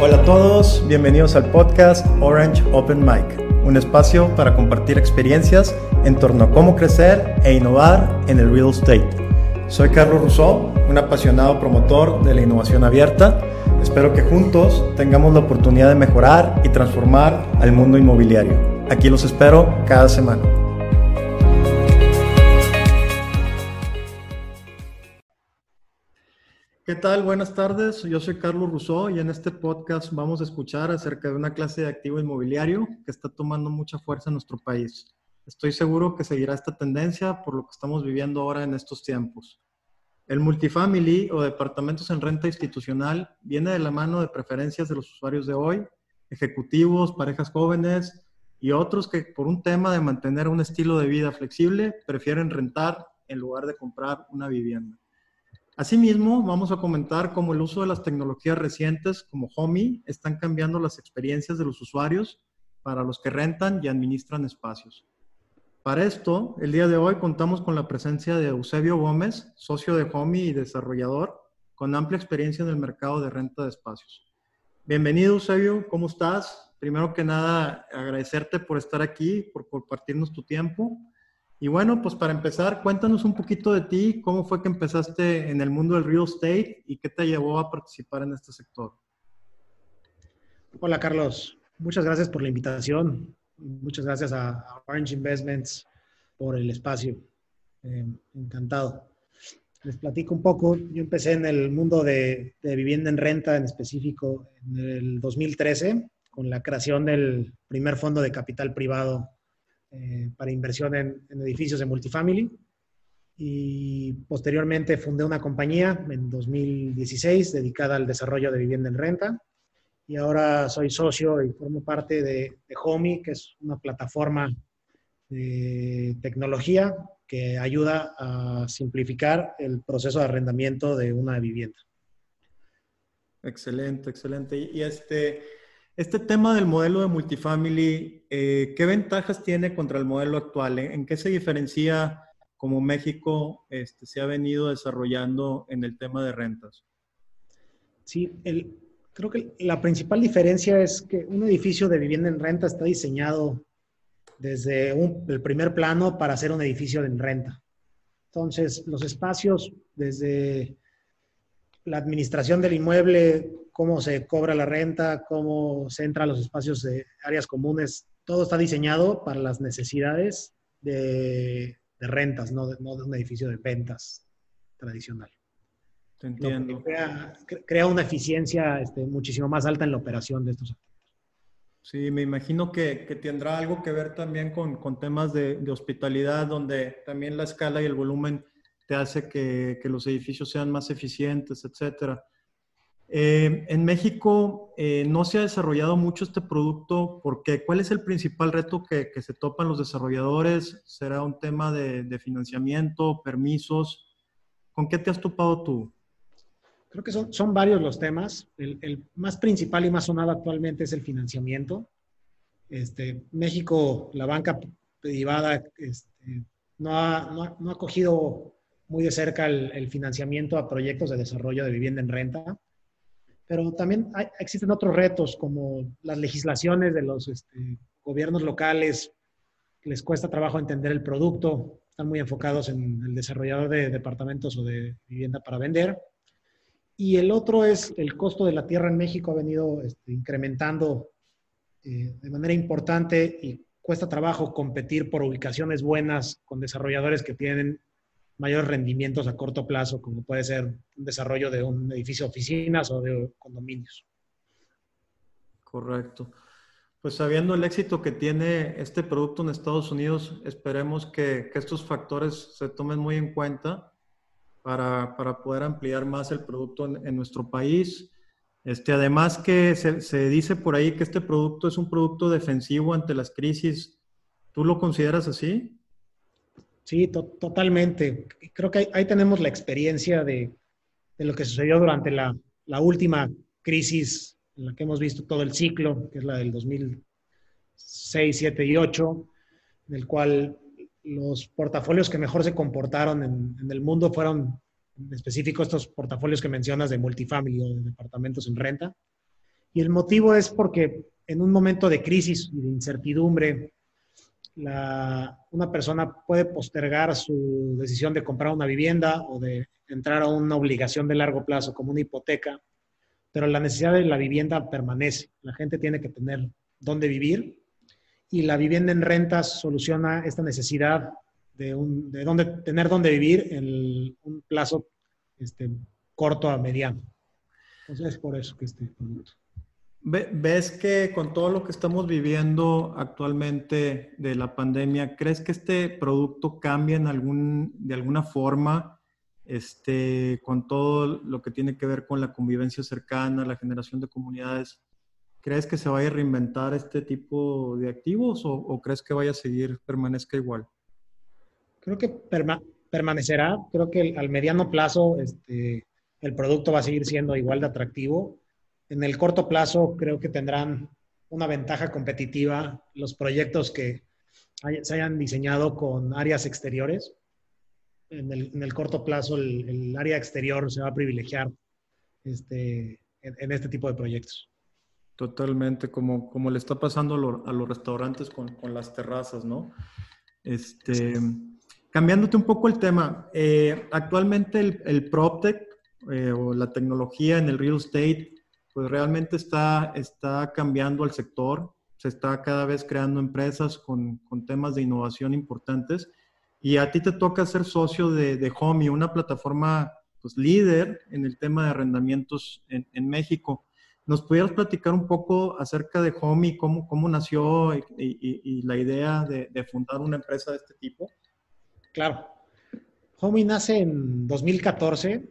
Hola a todos, bienvenidos al podcast Orange Open Mic, un espacio para compartir experiencias en torno a cómo crecer e innovar en el real estate. Soy Carlos Rousseau, un apasionado promotor de la innovación abierta. Espero que juntos tengamos la oportunidad de mejorar y transformar al mundo inmobiliario. Aquí los espero cada semana. ¿Qué tal? Buenas tardes. Yo soy Carlos Rousseau y en este podcast vamos a escuchar acerca de una clase de activo inmobiliario que está tomando mucha fuerza en nuestro país. Estoy seguro que seguirá esta tendencia por lo que estamos viviendo ahora en estos tiempos. El multifamily o departamentos en renta institucional viene de la mano de preferencias de los usuarios de hoy, ejecutivos, parejas jóvenes y otros que por un tema de mantener un estilo de vida flexible prefieren rentar en lugar de comprar una vivienda. Asimismo, vamos a comentar cómo el uso de las tecnologías recientes como Homey están cambiando las experiencias de los usuarios para los que rentan y administran espacios. Para esto, el día de hoy contamos con la presencia de Eusebio Gómez, socio de Homey y desarrollador, con amplia experiencia en el mercado de renta de espacios. Bienvenido, Eusebio, ¿cómo estás? Primero que nada, agradecerte por estar aquí, por compartirnos tu tiempo y bueno, pues para empezar, cuéntanos un poquito de ti, cómo fue que empezaste en el mundo del real estate y qué te llevó a participar en este sector. Hola Carlos, muchas gracias por la invitación, muchas gracias a Orange Investments por el espacio. Eh, encantado. Les platico un poco, yo empecé en el mundo de, de vivienda en renta en específico en el 2013 con la creación del primer fondo de capital privado eh, para inversión en, edificios de multifamily. Y posteriormente fundé una compañía en 2016 dedicada al desarrollo de vivienda en renta. Y ahora soy socio y formo parte de, de Homey, que es una plataforma de tecnología que ayuda a simplificar el proceso de arrendamiento de una vivienda. Excelente, excelente. Y este, este tema del modelo de multifamily, eh, ¿qué ventajas tiene contra el modelo actual? ¿En qué se diferencia como México este, se ha venido desarrollando en el tema de rentas? Sí, creo que la principal diferencia es que un edificio de vivienda en renta está diseñado desde el primer plano para hacer un edificio en renta. Entonces, los espacios desde la administración del inmueble, cómo se cobra la renta, cómo se entra a los espacios de áreas comunes, todo está diseñado para las necesidades de, rentas, no de, un edificio de ventas tradicional. Te entiendo. Crea, una eficiencia este, muchísimo más alta en la operación de estos activos. Sí, me imagino que, tendrá algo que ver también con, temas de, de, hospitalidad, donde también la escala y el volumen te hace que, que los edificios sean más eficientes, etcétera. Eh, en México eh, no se ha desarrollado mucho este producto porque ¿cuál es el principal reto que, se topan los desarrolladores? ¿Será un tema de, financiamiento, permisos? ¿Con qué te has topado tú? Creo que son, varios los temas. El, más principal y más sonado actualmente es el financiamiento. Este, México, la banca privada este, no, ha, cogido muy de cerca el financiamiento a proyectos de desarrollo de vivienda en renta pero también existen otros retos como las legislaciones de los este, gobiernos locales, les cuesta trabajo entender el producto, están muy enfocados en el desarrollador de departamentos o de vivienda para vender. Y el otro es el costo de la tierra en México ha venido este, incrementando eh, de manera importante y cuesta trabajo competir por ubicaciones buenas con desarrolladores que tienen mayores rendimientos a corto plazo, como puede ser un desarrollo de un edificio de oficinas o de condominios. Correcto. Pues sabiendo el éxito que tiene este producto en Estados Unidos, esperemos que, estos factores se tomen muy en cuenta para, poder ampliar más el producto en, nuestro país. Este, además que se, se, dice por ahí que este producto es un producto defensivo ante las crisis. ¿Tú lo consideras así? Sí, totalmente. Creo que ahí, tenemos la experiencia de, lo que sucedió durante la, última crisis en la que hemos visto todo el ciclo, que es la del 2006, 2007 y 2008, en el cual los portafolios que mejor se comportaron en, el mundo fueron en específico estos portafolios que mencionas de multifamily o de departamentos en renta. Y el motivo es porque en un momento de crisis y de incertidumbre, una persona puede postergar su decisión de comprar una vivienda o de entrar a una obligación de largo plazo como una hipoteca, pero la necesidad de la vivienda permanece. La gente tiene que tener dónde vivir y la vivienda en rentas soluciona esta necesidad de, un, de dónde, tener dónde vivir en un plazo este, corto a mediano. Entonces es por eso que este producto. ¿Ves que con todo lo que estamos viviendo actualmente de la pandemia, crees que este producto cambia en algún, de alguna forma este, con todo lo que tiene que ver con la convivencia cercana, la generación de comunidades? ¿Crees que se vaya a reinventar este tipo de activos o, crees que vaya a seguir, permanezca igual? Creo que permanecerá. Creo que al mediano plazo este, el producto va a seguir siendo igual de atractivo en el corto plazo creo que tendrán una ventaja competitiva los proyectos que se hayan diseñado con áreas exteriores. En el, corto plazo el, área exterior se va a privilegiar este, en, este tipo de proyectos. Totalmente, como, como le está pasando a, los restaurantes con, las terrazas, ¿no? Este, cambiándote un poco el tema, eh, actualmente el, el PropTech eh, o la tecnología en el real estate pues realmente está, está cambiando al sector, se está cada vez creando empresas con, con temas de innovación importantes y a ti te toca ser socio de, de Homey, una plataforma pues, líder en el tema de arrendamientos en, en México. ¿Nos pudieras platicar un poco acerca de Homey, cómo, cómo nació y, y, la idea de, de, fundar una empresa de este tipo? Claro. Homey nace en 2014, eh,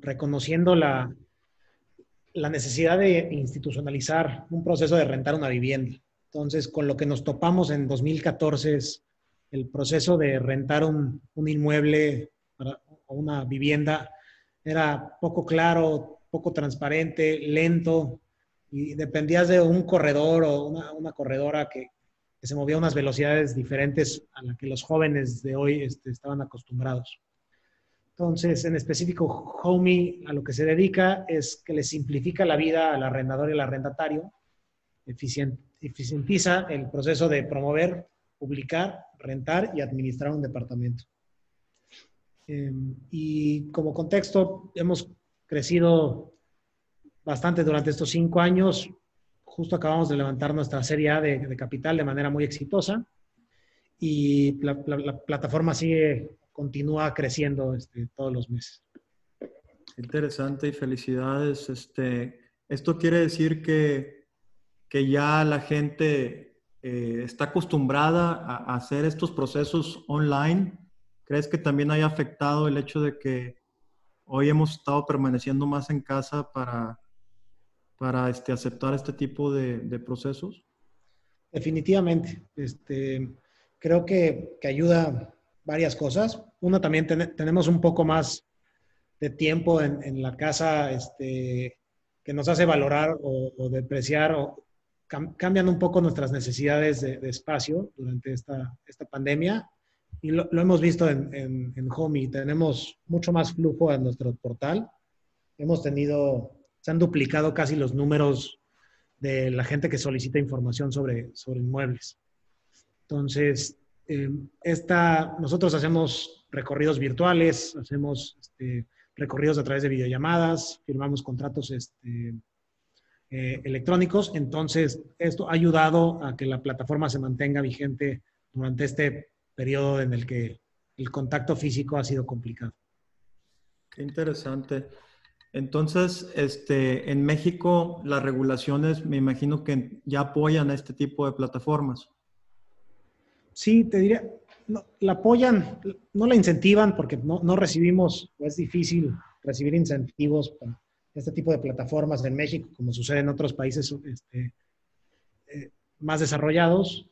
reconociendo la, la necesidad de institucionalizar un proceso de rentar una vivienda. Entonces, con lo que nos topamos en 2014 es el proceso de rentar un, inmueble o una vivienda era poco claro, poco transparente, lento y dependías de un corredor o una, corredora que, se movía a unas velocidades diferentes a las que los jóvenes de hoy este, estaban acostumbrados. Entonces, en específico, Homey a lo que se dedica es que le simplifica la vida al arrendador y al arrendatario, eficientiza el proceso de promover, publicar, rentar y administrar un departamento. Em, y como contexto, hemos crecido bastante durante estos cinco años. Justo acabamos de levantar nuestra serie A de, capital de manera muy exitosa y la plataforma sigue continúa creciendo este, todos los meses. Interesante y felicidades. Este, esto quiere decir que, que ya la gente eh, está acostumbrada a, hacer estos procesos online. ¿Crees que también haya afectado el hecho de que hoy hemos estado permaneciendo más en casa para, para este, aceptar este tipo de, de procesos? Definitivamente. Este, creo que, que ayuda varias cosas. Uno, también tenemos un poco más de tiempo en, la casa este, que nos hace valorar o, depreciar o cambian un poco nuestras necesidades de, espacio durante esta, esta pandemia. Y lo, hemos visto en, en, en Homey. Tenemos mucho más flujo en nuestro portal. Hemos tenido, se han duplicado casi los números de la gente que solicita información sobre, sobre inmuebles. Entonces, eh, esta, nosotros hacemos recorridos virtuales, hacemos este, recorridos a través de videollamadas, firmamos contratos este, eh, electrónicos. Entonces, esto ha ayudado a que la plataforma se mantenga vigente durante este periodo en el que el contacto físico ha sido complicado. Qué interesante. Entonces, este, en México, las regulaciones me imagino que ya apoyan a este tipo de plataformas sí, te diría, la apoyan, no la incentivan porque no, no recibimos, o es difícil recibir incentivos para este tipo de plataformas en México, como sucede en otros países este, eh, más desarrollados,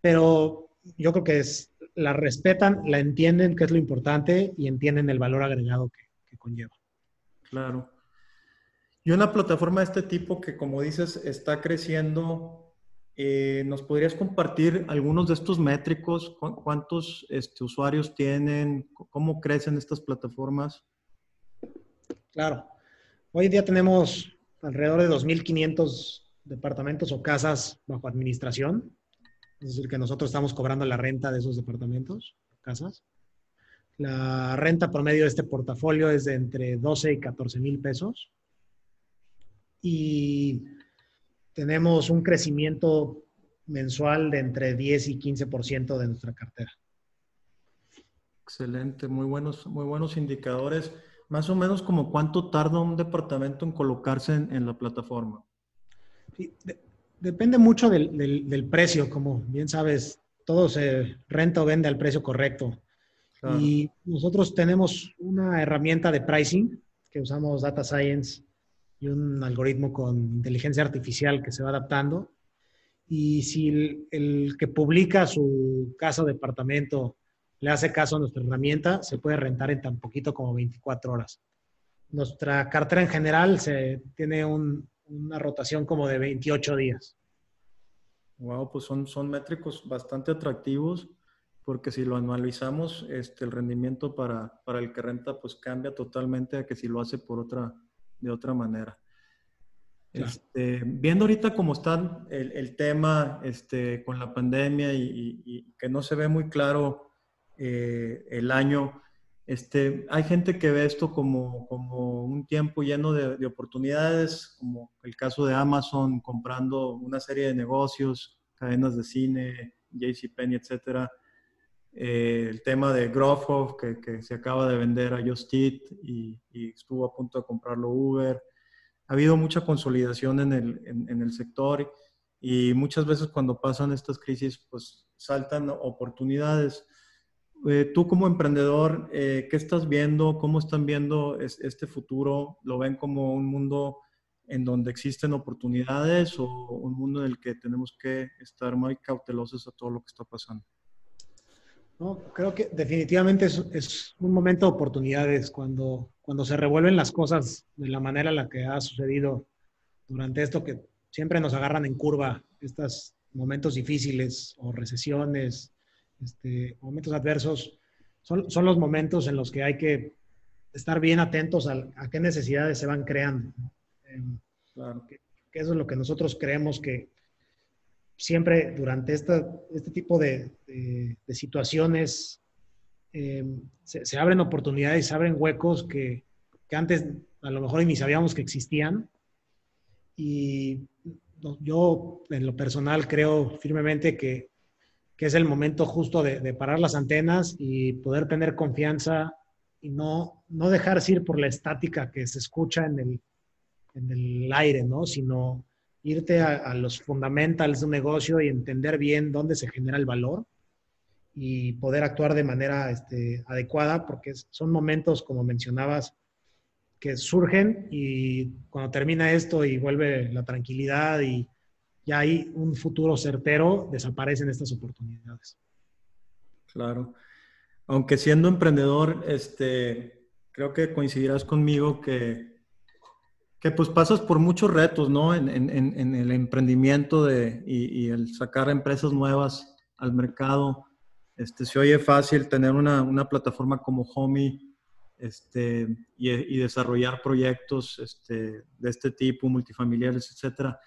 pero yo creo que es, la respetan, la entienden, que es lo importante, y entienden el valor agregado que, que conlleva. Claro. Y una plataforma de este tipo que, como dices, está creciendo eh, ¿Nos podrías compartir algunos de estos métricos? ¿Cuántos este, usuarios tienen? ¿Cómo crecen estas plataformas? Claro. Hoy día tenemos alrededor de 2.500 departamentos o casas bajo administración. Es decir, que nosotros estamos cobrando la renta de esos departamentos, casas. La renta promedio de este portafolio es de entre 12 y 14 mil pesos. Y tenemos un crecimiento mensual de entre 10 y 15% de nuestra cartera. Excelente, muy buenos, muy buenos indicadores. Más o menos como cuánto tarda un departamento en colocarse en, la plataforma. depende mucho del, del, precio, como bien sabes, todo se renta o vende al precio correcto. Y nosotros tenemos una herramienta de pricing que usamos Data Science un algoritmo con inteligencia artificial que se va adaptando. Y si el, que publica su casa departamento le hace caso a nuestra herramienta, se puede rentar en tan poquito como 24 horas. Nuestra cartera en general se, tiene una rotación como de 28 días. Wow, pues son, son métricos bastante atractivos porque si lo analizamos, este, el rendimiento para, para, el que renta pues cambia totalmente a que si lo hace por otra, de otra manera. Este, viendo ahorita cómo está el, el, tema este, con la pandemia y, y, que no se ve muy claro eh, el año, este, hay gente que ve esto como, como un tiempo lleno de, de, oportunidades, como el caso de Amazon comprando una serie de negocios, cadenas de cine, JCPenney, etcétera eh, el tema de Grofhoff, que, que, se acaba de vender a Just Eat y, estuvo a punto de comprarlo Uber. Ha habido mucha consolidación en el, en, el sector y muchas veces cuando pasan estas crisis, pues saltan oportunidades. Eh, tú como emprendedor, eh, ¿qué estás viendo? ¿Cómo están viendo este futuro? ¿Lo ven como un mundo en donde existen oportunidades o un mundo en el que tenemos que estar muy cautelosos a todo lo que está pasando? No, creo que definitivamente es, un momento de oportunidades cuando, cuando se revuelven las cosas de la manera en la que ha sucedido durante esto, que siempre nos agarran en curva, estos momentos difíciles o recesiones, este, momentos adversos, son, son, los momentos en los que hay que estar bien atentos a, qué necesidades se van creando. Em, claro. que eso es lo que nosotros creemos que, siempre durante esta, este tipo de, situaciones em, se, abren oportunidades, se abren huecos que, antes a lo mejor ni sabíamos que existían. Y yo en lo personal creo firmemente que, es el momento justo de, parar las antenas y poder tener confianza y no, no dejarse ir por la estática que se escucha en el, en el aire, ¿no? Sino irte a, los fundamentals de un negocio y entender bien dónde se genera el valor y poder actuar de manera este, adecuada, porque son momentos, como mencionabas, que surgen y cuando termina esto y vuelve la tranquilidad y ya hay un futuro certero, desaparecen estas oportunidades. Claro. Aunque siendo emprendedor, este, creo que coincidirás conmigo que que pues pasas por muchos retos, ¿no? En, el emprendimiento de, y, el sacar empresas nuevas al mercado. Este, se oye fácil tener una, plataforma como Homey este, y, desarrollar proyectos este, de este tipo, multifamiliares, etcétera.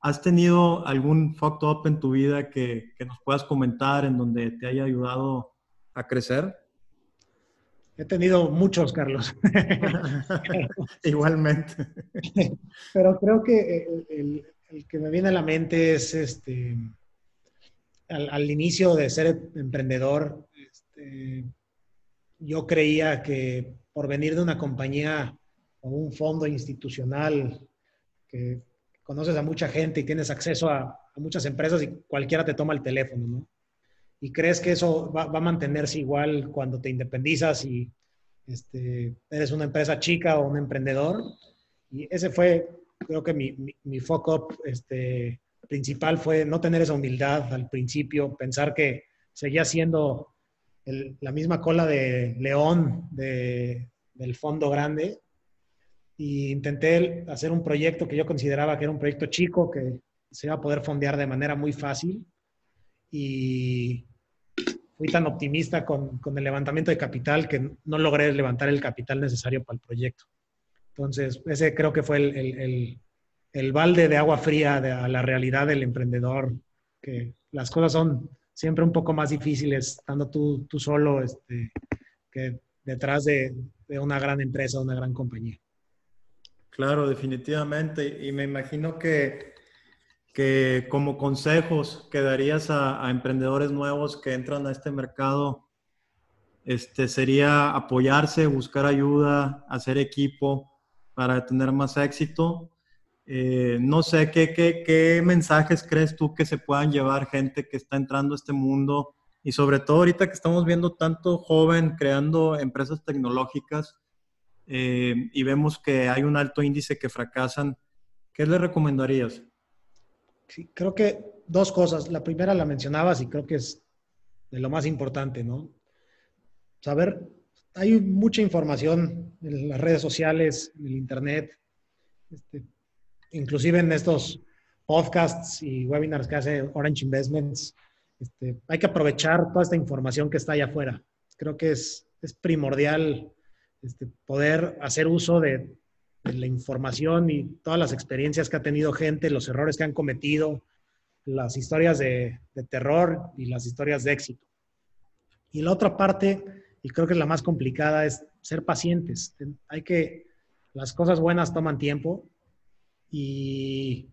¿Has tenido algún fuck up en tu vida que, que nos puedas comentar en donde te haya ayudado a crecer? He tenido muchos, Carlos. Igualmente. Pero creo que el, que me viene a la mente es este, al, inicio de ser emprendedor, este, yo creía que por venir de una compañía o un fondo institucional que conoces a mucha gente y tienes acceso a, a muchas empresas y cualquiera te toma el teléfono, ¿no? Y crees que eso va, a mantenerse igual cuando te independizas y este, eres una empresa chica o un emprendedor. Y ese fue, creo que mi, mi, foco este, principal fue no tener esa humildad al principio, pensar que seguía siendo la misma cola de león de, del fondo grande. Y intenté hacer un proyecto que yo consideraba que era un proyecto chico, que se iba a poder fondear de manera muy fácil. Y fui tan optimista con, con, el levantamiento de capital que no logré levantar el capital necesario para el proyecto. Entonces, ese creo que fue el, el, el balde de agua fría de, a la realidad del emprendedor, que las cosas son siempre un poco más difíciles estando tú, tú solo este, que detrás de, de una gran empresa, una gran compañía. Claro, definitivamente. Y me imagino que, que como consejos que darías a, emprendedores nuevos que entran a este mercado, este, sería apoyarse, buscar ayuda, hacer equipo para tener más éxito. Eh, no sé, ¿qué, ¿qué, qué, mensajes crees tú que se puedan llevar gente que está entrando a este mundo? Y sobre todo ahorita que estamos viendo tanto joven creando empresas tecnológicas eh, y vemos que hay un alto índice que fracasan, ¿qué le recomendarías? Sí, creo que dos cosas. La primera la mencionabas y creo que es de lo más importante, ¿no? Saber, hay mucha información en las redes sociales, en el Internet, este, inclusive en estos podcasts y webinars que hace Orange Investments. Este, hay que aprovechar toda esta información que está allá afuera. Creo que es, es primordial este, poder hacer uso de, la información y todas las experiencias que ha tenido gente, los errores que han cometido, las historias de, terror y las historias de éxito. Y la otra parte, y creo que es la más complicada, es ser pacientes. Hay que, las cosas buenas toman tiempo y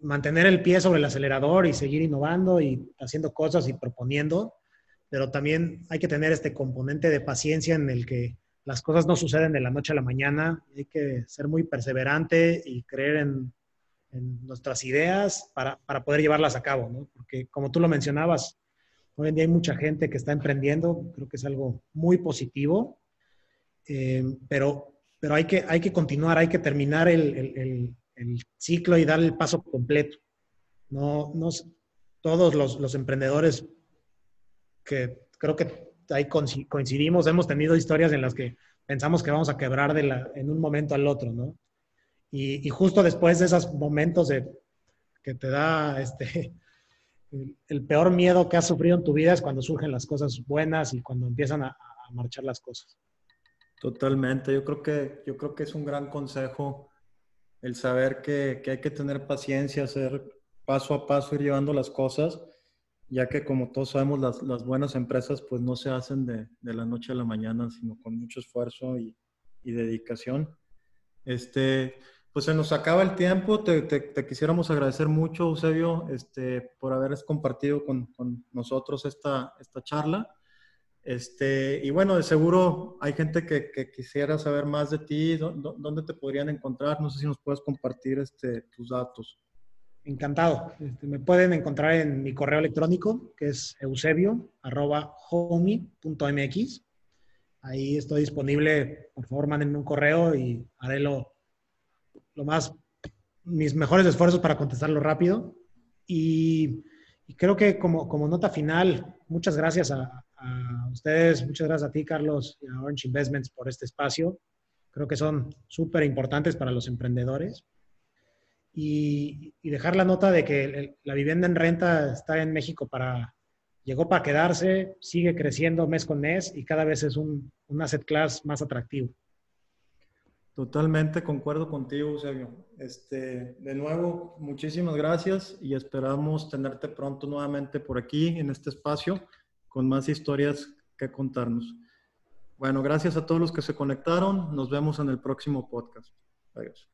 mantener el pie sobre el acelerador y seguir innovando y haciendo cosas y proponiendo, pero también hay que tener este componente de paciencia en el que las cosas no suceden de la noche a la mañana, hay que ser muy perseverante y creer en, nuestras ideas para, para, poder llevarlas a cabo, ¿no? Porque como tú lo mencionabas, hoy en día hay mucha gente que está emprendiendo, creo que es algo muy positivo, eh, pero, pero hay, que, hay que continuar, hay que terminar el, el, el ciclo y dar el paso completo. No, no todos los, los emprendedores que creo que ahí coincidimos, hemos tenido historias en las que pensamos que vamos a quebrar de la, en un momento al otro, ¿no? Y, y justo después de esos momentos de, que te da este, el, peor miedo que has sufrido en tu vida es cuando surgen las cosas buenas y cuando empiezan a, a marchar las cosas. Totalmente, yo creo que, yo creo que es un gran consejo el saber que, que hay que tener paciencia, hacer paso a paso, ir llevando las cosas ya que como todos sabemos, las, las buenas empresas pues no se hacen de, de, la noche a la mañana, sino con mucho esfuerzo y, y, dedicación. Este, pues se nos acaba el tiempo, te, te, te quisiéramos agradecer mucho, Eusebio, este, por haber compartido con, con, nosotros esta, esta charla. Este, y bueno, de seguro hay gente que, que quisiera saber más de ti, ¿dónde te podrían encontrar? No sé si nos puedes compartir este, tus datos. Encantado. Este, me pueden encontrar en mi correo electrónico, que es eusebio.homey.mx. Ahí estoy disponible. Por favor, mándenme un correo y haré lo, lo más, mis mejores esfuerzos para contestarlo rápido. Y, y creo que como, como, nota final, muchas gracias a, a ustedes, muchas gracias a ti, Carlos, y a Orange Investments por este espacio. Creo que son súper importantes para los emprendedores y, y, dejar la nota de que la vivienda en renta está en México para, llegó para quedarse, sigue creciendo mes con mes y cada vez es un, un asset class más atractivo. Totalmente concuerdo contigo, Eusebio. Este, de nuevo, muchísimas gracias y esperamos tenerte pronto nuevamente por aquí en este espacio con más historias que contarnos. Bueno, gracias a todos los que se conectaron. Nos vemos en el próximo podcast. Adiós.